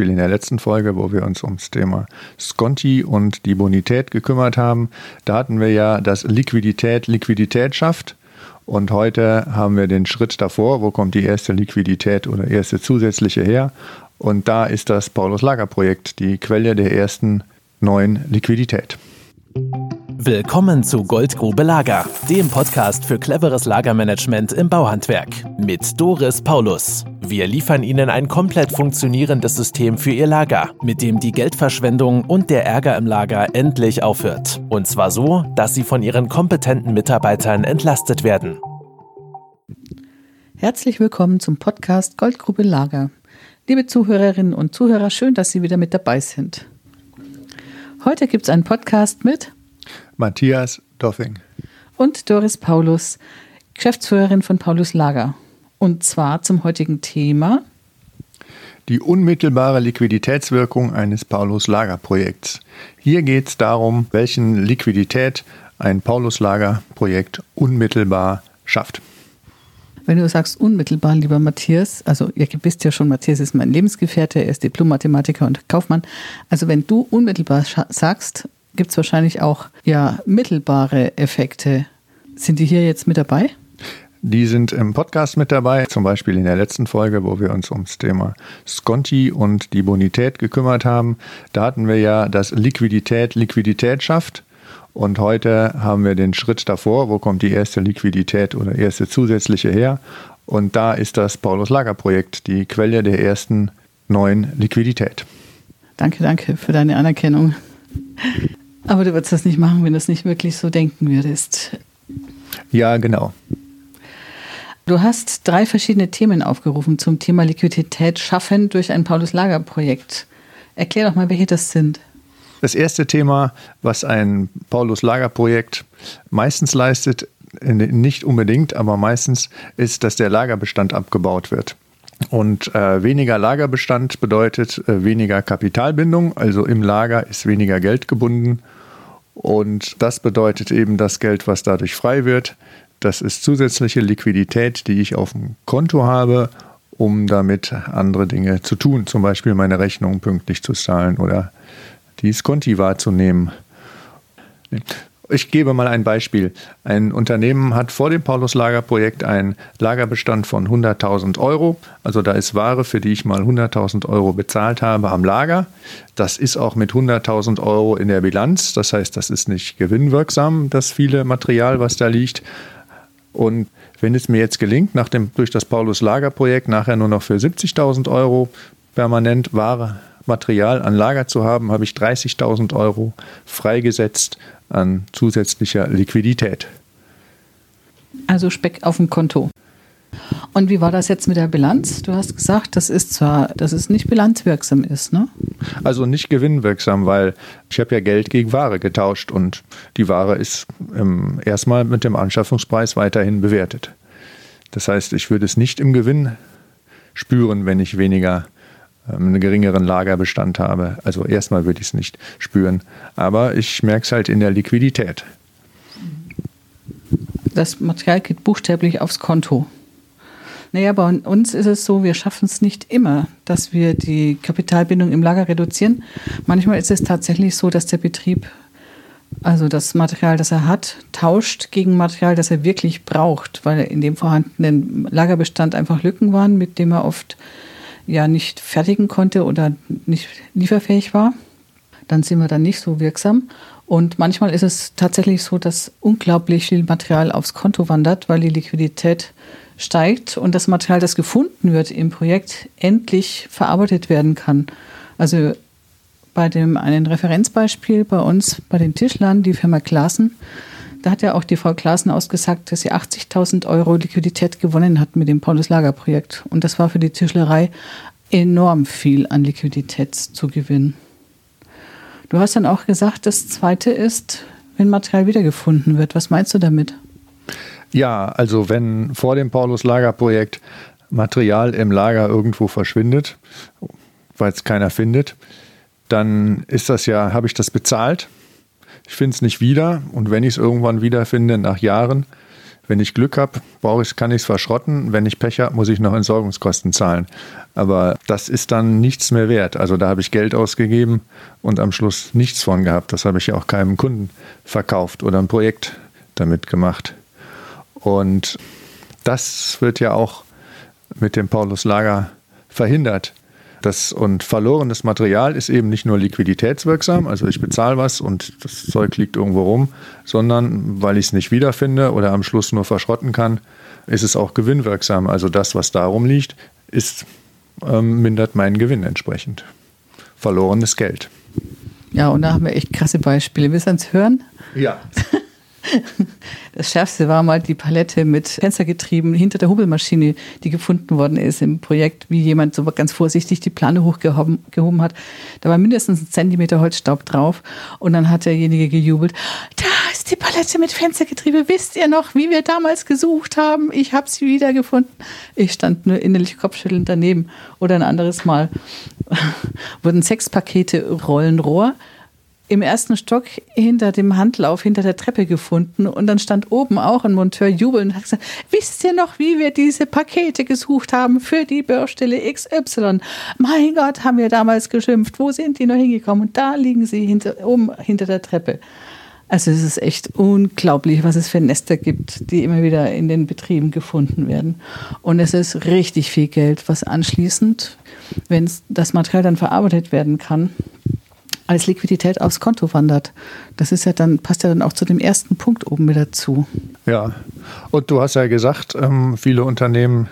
Beispiel in der letzten Folge, wo wir uns ums Thema Sconti und die Bonität gekümmert haben. Da hatten wir ja, dass Liquidität Liquidität schafft. Und heute haben wir den Schritt davor, wo kommt die erste Liquidität oder erste zusätzliche her. Und da ist das Paulus Lager Projekt die Quelle der ersten neuen Liquidität. Willkommen zu Goldgrube Lager, dem Podcast für cleveres Lagermanagement im Bauhandwerk mit Doris Paulus. Wir liefern Ihnen ein komplett funktionierendes System für Ihr Lager, mit dem die Geldverschwendung und der Ärger im Lager endlich aufhört. Und zwar so, dass Sie von Ihren kompetenten Mitarbeitern entlastet werden. Herzlich willkommen zum Podcast Goldgrube Lager. Liebe Zuhörerinnen und Zuhörer, schön, dass Sie wieder mit dabei sind. Heute gibt es einen Podcast mit Matthias Doffing. Und Doris Paulus, Geschäftsführerin von Paulus Lager. Und zwar zum heutigen Thema die unmittelbare Liquiditätswirkung eines Paulus Lager Projekts. Hier geht es darum, welchen Liquidität ein Paulus Lager Projekt unmittelbar schafft. Wenn du sagst unmittelbar, lieber Matthias, also ihr wisst ja schon, Matthias ist mein Lebensgefährte, er ist Diplom-Mathematiker und Kaufmann. Also wenn du unmittelbar sagst, gibt es wahrscheinlich auch ja, mittelbare Effekte. Sind die hier jetzt mit dabei? Die sind im Podcast mit dabei, zum Beispiel in der letzten Folge, wo wir uns ums Thema Sconti und die Bonität gekümmert haben. Da hatten wir ja, dass Liquidität Liquidität schafft. Und heute haben wir den Schritt davor, wo kommt die erste Liquidität oder erste zusätzliche her. Und da ist das Paulus Lager Projekt die Quelle der ersten neuen Liquidität. Danke, danke für deine Anerkennung. Aber du würdest das nicht machen, wenn du es nicht wirklich so denken würdest. Ja, genau. Du hast drei verschiedene Themen aufgerufen zum Thema Liquidität schaffen durch ein Paulus-Lager-Projekt. Erklär doch mal, welche das sind. Das erste Thema, was ein Paulus-Lager-Projekt meistens leistet, nicht unbedingt, aber meistens ist, dass der Lagerbestand abgebaut wird. Und äh, weniger Lagerbestand bedeutet äh, weniger Kapitalbindung, also im Lager ist weniger Geld gebunden. Und das bedeutet eben das Geld, was dadurch frei wird. Das ist zusätzliche Liquidität, die ich auf dem Konto habe, um damit andere Dinge zu tun, zum Beispiel meine Rechnung pünktlich zu zahlen oder die Skonti wahrzunehmen. Ich gebe mal ein Beispiel. Ein Unternehmen hat vor dem Paulus-Lager-Projekt einen Lagerbestand von 100.000 Euro. Also da ist Ware, für die ich mal 100.000 Euro bezahlt habe, am Lager. Das ist auch mit 100.000 Euro in der Bilanz. Das heißt, das ist nicht gewinnwirksam, das viele Material, was da liegt. Und wenn es mir jetzt gelingt, nach dem, durch das Paulus-Lager-Projekt nachher nur noch für 70.000 Euro permanent Ware Material an Lager zu haben, habe ich 30.000 Euro freigesetzt an zusätzlicher Liquidität. Also Speck auf dem Konto. Und wie war das jetzt mit der Bilanz? Du hast gesagt, das ist zwar, dass es nicht bilanzwirksam ist, ne? Also nicht gewinnwirksam, weil ich habe ja Geld gegen Ware getauscht und die Ware ist ähm, erstmal mit dem Anschaffungspreis weiterhin bewertet. Das heißt, ich würde es nicht im Gewinn spüren, wenn ich weniger ähm, einen geringeren Lagerbestand habe. Also erstmal würde ich es nicht spüren. Aber ich merke es halt in der Liquidität. Das Material geht buchstäblich aufs Konto. Naja, bei uns ist es so, wir schaffen es nicht immer, dass wir die Kapitalbindung im Lager reduzieren. Manchmal ist es tatsächlich so, dass der Betrieb also das Material, das er hat, tauscht gegen Material, das er wirklich braucht, weil in dem vorhandenen Lagerbestand einfach Lücken waren, mit dem er oft ja nicht fertigen konnte oder nicht lieferfähig war, dann sind wir dann nicht so wirksam. Und manchmal ist es tatsächlich so, dass unglaublich viel Material aufs Konto wandert, weil die Liquidität steigt und das Material, das gefunden wird im Projekt, endlich verarbeitet werden kann. Also bei dem einen Referenzbeispiel bei uns, bei den Tischlern, die Firma Klassen, da hat ja auch die Frau Klaassen ausgesagt, dass sie 80.000 Euro Liquidität gewonnen hat mit dem Paulus-Lager-Projekt. Und das war für die Tischlerei enorm viel an Liquidität zu gewinnen. Du hast dann auch gesagt, das Zweite ist, wenn Material wiedergefunden wird. Was meinst du damit? Ja, also wenn vor dem Paulus-Lager-Projekt Material im Lager irgendwo verschwindet, weil es keiner findet, dann ist das ja, habe ich das bezahlt ich finde es nicht wieder und wenn ich es irgendwann wiederfinde nach Jahren, Wenn ich Glück habe, ich, kann ich es verschrotten. Wenn ich Pech habe, muss ich noch Entsorgungskosten zahlen. Aber das ist dann nichts mehr wert. Also da habe ich Geld ausgegeben und am Schluss nichts von gehabt. Das habe ich ja auch keinem Kunden verkauft oder ein Projekt damit gemacht. Und das wird ja auch mit dem Paulus Lager verhindert. Das, und verlorenes Material ist eben nicht nur liquiditätswirksam, also ich bezahle was und das Zeug liegt irgendwo rum, sondern weil ich es nicht wiederfinde oder am Schluss nur verschrotten kann, ist es auch gewinnwirksam. Also das, was darum liegt, ist, ähm, mindert meinen Gewinn entsprechend. Verlorenes Geld. Ja, und da haben wir echt krasse Beispiele. Willst du uns hören? Ja. Das Schärfste war mal die Palette mit Fenstergetrieben hinter der Hubelmaschine, die gefunden worden ist im Projekt, wie jemand so ganz vorsichtig die Plane hochgehoben hat. Da war mindestens ein Zentimeter Holzstaub drauf und dann hat derjenige gejubelt. Da ist die Palette mit Fenstergetriebe. Wisst ihr noch, wie wir damals gesucht haben? Ich habe sie wiedergefunden. Ich stand nur innerlich kopfschüttelnd daneben. Oder ein anderes Mal wurden sechs Pakete Rollenrohr im ersten Stock hinter dem Handlauf, hinter der Treppe gefunden. Und dann stand oben auch ein Monteur jubelnd und hat gesagt, wisst ihr noch, wie wir diese Pakete gesucht haben für die Baustelle XY? Mein Gott, haben wir damals geschimpft. Wo sind die noch hingekommen? Und da liegen sie hinter, oben hinter der Treppe. Also es ist echt unglaublich, was es für Nester gibt, die immer wieder in den Betrieben gefunden werden. Und es ist richtig viel Geld, was anschließend, wenn das Material dann verarbeitet werden kann, als Liquidität aufs Konto wandert. Das ist ja dann, passt ja dann auch zu dem ersten Punkt oben mit dazu. Ja, und du hast ja gesagt, ähm, viele Unternehmen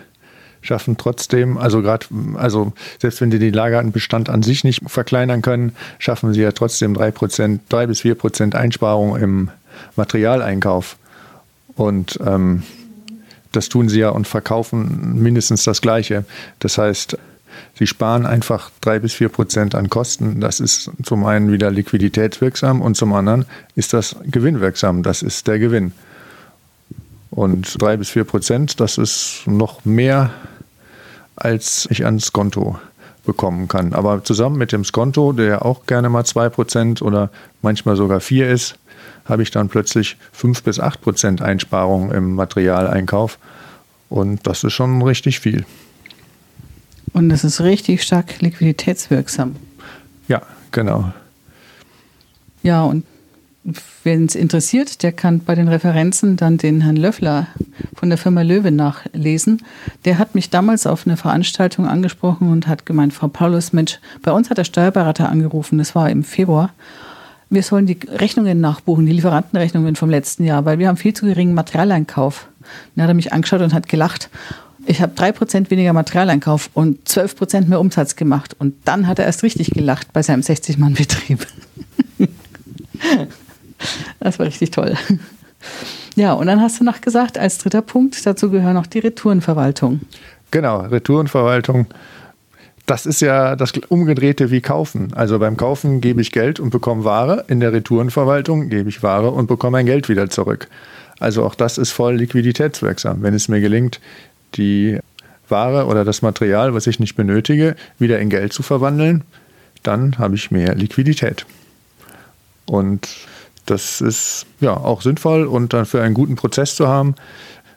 schaffen trotzdem, also gerade, also selbst wenn die den Lagerbestand an sich nicht verkleinern können, schaffen sie ja trotzdem 3%, 3 bis 4 Prozent Einsparung im Materialeinkauf. Und ähm, das tun sie ja und verkaufen mindestens das Gleiche. Das heißt, Sie sparen einfach drei bis vier Prozent an Kosten. Das ist zum einen wieder liquiditätswirksam und zum anderen ist das gewinnwirksam. Das ist der Gewinn. Und drei bis vier Prozent, das ist noch mehr, als ich ans Konto bekommen kann. Aber zusammen mit dem Skonto, der auch gerne mal zwei Prozent oder manchmal sogar vier ist, habe ich dann plötzlich fünf bis acht Prozent Einsparung im Materialeinkauf. Und das ist schon richtig viel. Und das ist richtig stark liquiditätswirksam. Ja, genau. Ja, und wen es interessiert, der kann bei den Referenzen dann den Herrn Löffler von der Firma Löwe nachlesen. Der hat mich damals auf eine Veranstaltung angesprochen und hat gemeint, Frau Paulus, Mensch, bei uns hat der Steuerberater angerufen, das war im Februar. Wir sollen die Rechnungen nachbuchen, die Lieferantenrechnungen vom letzten Jahr, weil wir haben viel zu geringen Materialeinkauf. Dann hat er mich angeschaut und hat gelacht ich habe drei Prozent weniger Materialeinkauf und zwölf Prozent mehr Umsatz gemacht. Und dann hat er erst richtig gelacht bei seinem 60-Mann-Betrieb. das war richtig toll. Ja, und dann hast du noch gesagt, als dritter Punkt, dazu gehören noch die Retourenverwaltung. Genau, Retourenverwaltung. Das ist ja das Umgedrehte wie Kaufen. Also beim Kaufen gebe ich Geld und bekomme Ware. In der Retourenverwaltung gebe ich Ware und bekomme mein Geld wieder zurück. Also auch das ist voll liquiditätswirksam. Wenn es mir gelingt, die Ware oder das Material, was ich nicht benötige, wieder in Geld zu verwandeln, dann habe ich mehr Liquidität. Und das ist ja auch sinnvoll und dann für einen guten Prozess zu haben.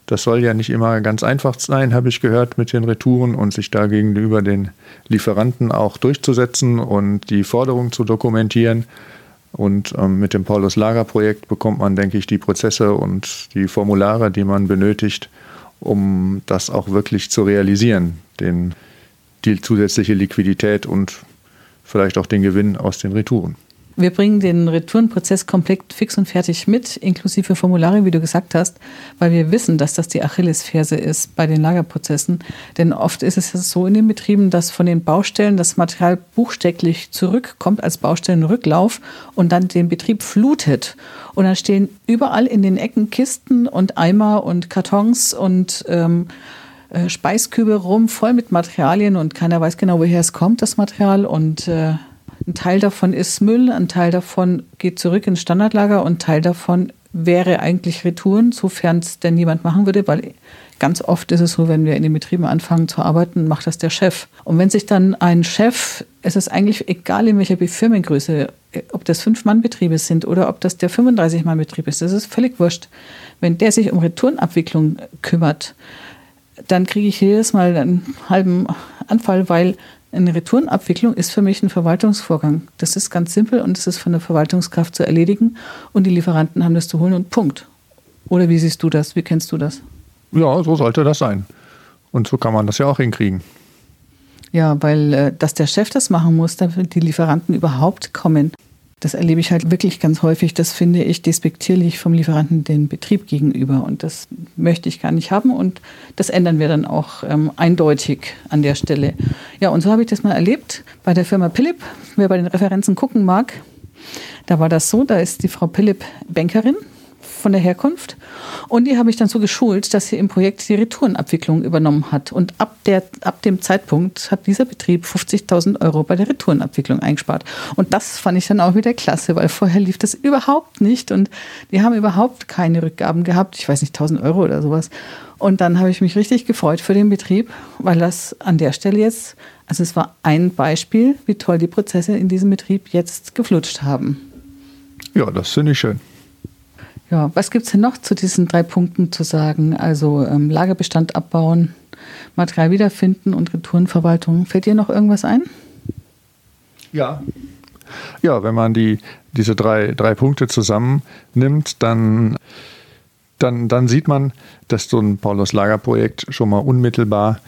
Das soll ja nicht immer ganz einfach sein, habe ich gehört, mit den Retouren und sich da gegenüber den Lieferanten auch durchzusetzen und die Forderungen zu dokumentieren. Und ähm, mit dem Paulus Lager Projekt bekommt man, denke ich, die Prozesse und die Formulare, die man benötigt, um das auch wirklich zu realisieren, den, die zusätzliche Liquidität und vielleicht auch den Gewinn aus den Retouren. Wir bringen den Retourenprozess komplett fix und fertig mit, inklusive Formulare, wie du gesagt hast, weil wir wissen, dass das die Achillesferse ist bei den Lagerprozessen. Denn oft ist es so in den Betrieben, dass von den Baustellen das Material buchstäblich zurückkommt als Baustellenrücklauf und dann den Betrieb flutet. Und dann stehen überall in den Ecken Kisten und Eimer und Kartons und ähm, äh, Speiskübel rum, voll mit Materialien und keiner weiß genau, woher es kommt, das Material. Und äh, ein Teil davon ist Müll, ein Teil davon geht zurück ins Standardlager und ein Teil davon wäre eigentlich Retouren, sofern es denn niemand machen würde, weil ganz oft ist es so, wenn wir in den Betrieben anfangen zu arbeiten, macht das der Chef. Und wenn sich dann ein Chef, es ist eigentlich egal in welcher Firmengröße, ob das Fünf-Mann-Betriebe sind oder ob das der 35-Mann-Betrieb ist, das ist völlig wurscht. Wenn der sich um Retourenabwicklung kümmert, dann kriege ich jedes Mal einen halben Anfall, weil eine Retourenabwicklung ist für mich ein Verwaltungsvorgang. Das ist ganz simpel und es ist von der Verwaltungskraft zu erledigen und die Lieferanten haben das zu holen und Punkt. Oder wie siehst du das? Wie kennst du das? Ja, so sollte das sein. Und so kann man das ja auch hinkriegen. Ja, weil äh, dass der Chef das machen muss, damit die Lieferanten überhaupt kommen. Das erlebe ich halt wirklich ganz häufig. Das finde ich despektierlich vom Lieferanten den Betrieb gegenüber. Und das möchte ich gar nicht haben. Und das ändern wir dann auch ähm, eindeutig an der Stelle. Ja, und so habe ich das mal erlebt bei der Firma Philipp. Wer bei den Referenzen gucken mag, da war das so, da ist die Frau Philipp Bankerin von der Herkunft. Und die habe ich dann so geschult, dass sie im Projekt die Retourenabwicklung übernommen hat. Und ab, der, ab dem Zeitpunkt hat dieser Betrieb 50.000 Euro bei der Retourenabwicklung eingespart. Und das fand ich dann auch wieder klasse, weil vorher lief das überhaupt nicht. Und die haben überhaupt keine Rückgaben gehabt. Ich weiß nicht, 1.000 Euro oder sowas. Und dann habe ich mich richtig gefreut für den Betrieb, weil das an der Stelle jetzt, also es war ein Beispiel, wie toll die Prozesse in diesem Betrieb jetzt geflutscht haben. Ja, das finde ich schön. Ja, was gibt es denn noch zu diesen drei Punkten zu sagen? Also ähm, Lagerbestand abbauen, Material wiederfinden und Retourenverwaltung. Fällt dir noch irgendwas ein? Ja. Ja, wenn man die, diese drei, drei Punkte zusammennimmt, dann, dann, dann sieht man, dass so ein Paulus-Lager-Projekt schon mal unmittelbar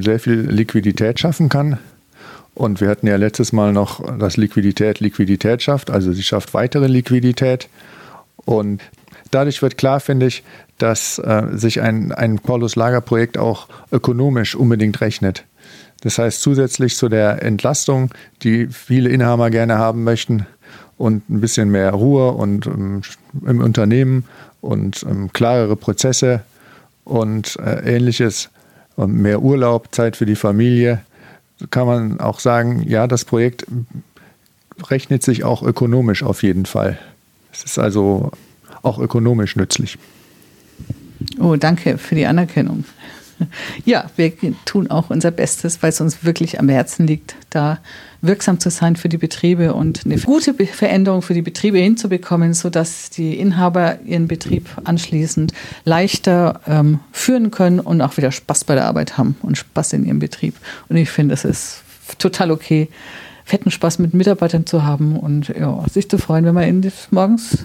sehr viel Liquidität schaffen kann. Und wir hatten ja letztes Mal noch, dass Liquidität Liquidität schafft, also sie schafft weitere Liquidität. Und dadurch wird klar, finde ich, dass äh, sich ein, ein Paulus-Lager-Projekt auch ökonomisch unbedingt rechnet. Das heißt, zusätzlich zu der Entlastung, die viele Inhaber gerne haben möchten, und ein bisschen mehr Ruhe und ähm, im Unternehmen und ähm, klarere Prozesse und äh, ähnliches und mehr Urlaub, Zeit für die Familie, kann man auch sagen, ja, das Projekt rechnet sich auch ökonomisch auf jeden Fall. Es ist also auch ökonomisch nützlich. Oh, danke für die Anerkennung. Ja, wir tun auch unser Bestes, weil es uns wirklich am Herzen liegt, da wirksam zu sein für die Betriebe und eine gute Veränderung für die Betriebe hinzubekommen, sodass die Inhaber ihren Betrieb anschließend leichter ähm, führen können und auch wieder Spaß bei der Arbeit haben und Spaß in ihrem Betrieb. Und ich finde, das ist total okay, fetten Spaß mit Mitarbeitern zu haben und ja, sich zu freuen, wenn man in die, morgens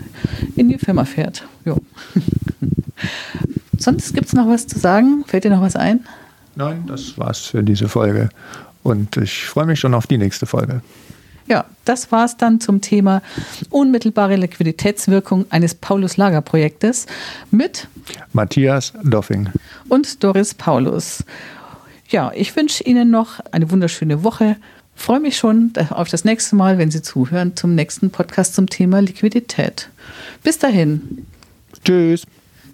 in die Firma fährt. Ja. Sonst gibt es noch was zu sagen? Fällt dir noch was ein? Nein, das war's für diese Folge. Und ich freue mich schon auf die nächste Folge. Ja, das war es dann zum Thema unmittelbare Liquiditätswirkung eines Paulus-Lager-Projektes mit Matthias Doffing und Doris Paulus. Ja, ich wünsche Ihnen noch eine wunderschöne Woche freue mich schon auf das nächste Mal, wenn Sie zuhören, zum nächsten Podcast zum Thema Liquidität. Bis dahin. Tschüss.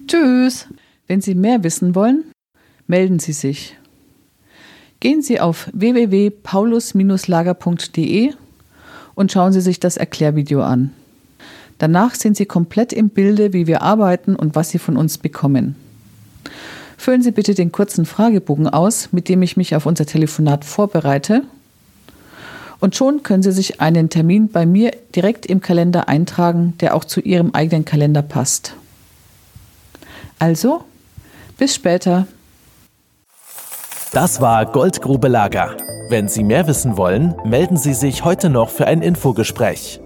Tschüss. Wenn Sie mehr wissen wollen, melden Sie sich. Gehen Sie auf www.paulus-lager.de und schauen Sie sich das Erklärvideo an. Danach sind Sie komplett im Bilde, wie wir arbeiten und was Sie von uns bekommen. Füllen Sie bitte den kurzen Fragebogen aus, mit dem ich mich auf unser Telefonat vorbereite und schon können Sie sich einen Termin bei mir direkt im Kalender eintragen, der auch zu Ihrem eigenen Kalender passt. Also, bis später. Das war Goldgrube Lager. Wenn Sie mehr wissen wollen, melden Sie sich heute noch für ein Infogespräch.